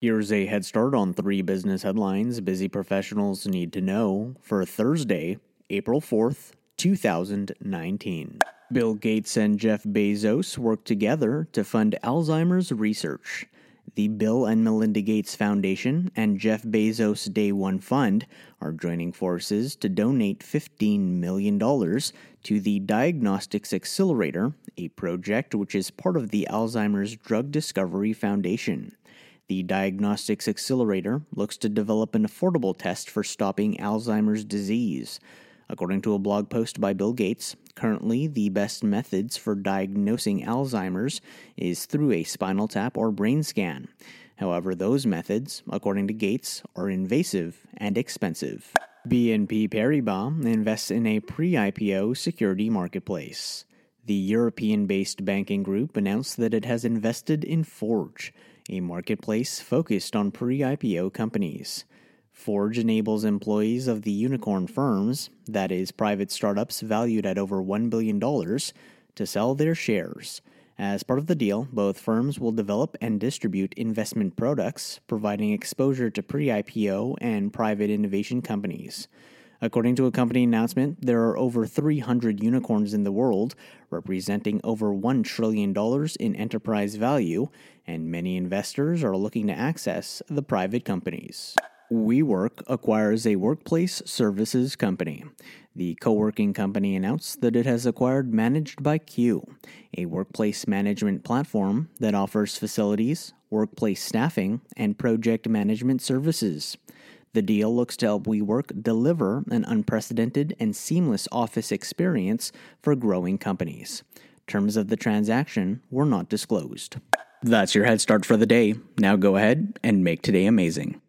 Here's a head start on three business headlines busy professionals need to know for Thursday, April 4th, 2019. Bill Gates and Jeff Bezos work together to fund Alzheimer's research. The Bill and Melinda Gates Foundation and Jeff Bezos Day One Fund are joining forces to donate $15 million to the Diagnostics Accelerator, a project which is part of the Alzheimer's Drug Discovery Foundation. The Diagnostics Accelerator looks to develop an affordable test for stopping Alzheimer's disease. According to a blog post by Bill Gates, currently the best methods for diagnosing Alzheimer's is through a spinal tap or brain scan. However, those methods, according to Gates, are invasive and expensive. BNP Paribas invests in a pre IPO security marketplace. The European based banking group announced that it has invested in Forge a marketplace focused on pre IPO companies. Forge enables employees of the unicorn firms, that is, private startups valued at over $1 billion, to sell their shares. As part of the deal, both firms will develop and distribute investment products, providing exposure to pre IPO and private innovation companies. According to a company announcement, there are over 300 unicorns in the world, representing over $1 trillion in enterprise value, and many investors are looking to access the private companies. WeWork acquires a workplace services company. The co working company announced that it has acquired Managed by Q, a workplace management platform that offers facilities, workplace staffing, and project management services. The deal looks to help WeWork deliver an unprecedented and seamless office experience for growing companies. Terms of the transaction were not disclosed. That's your head start for the day. Now go ahead and make today amazing.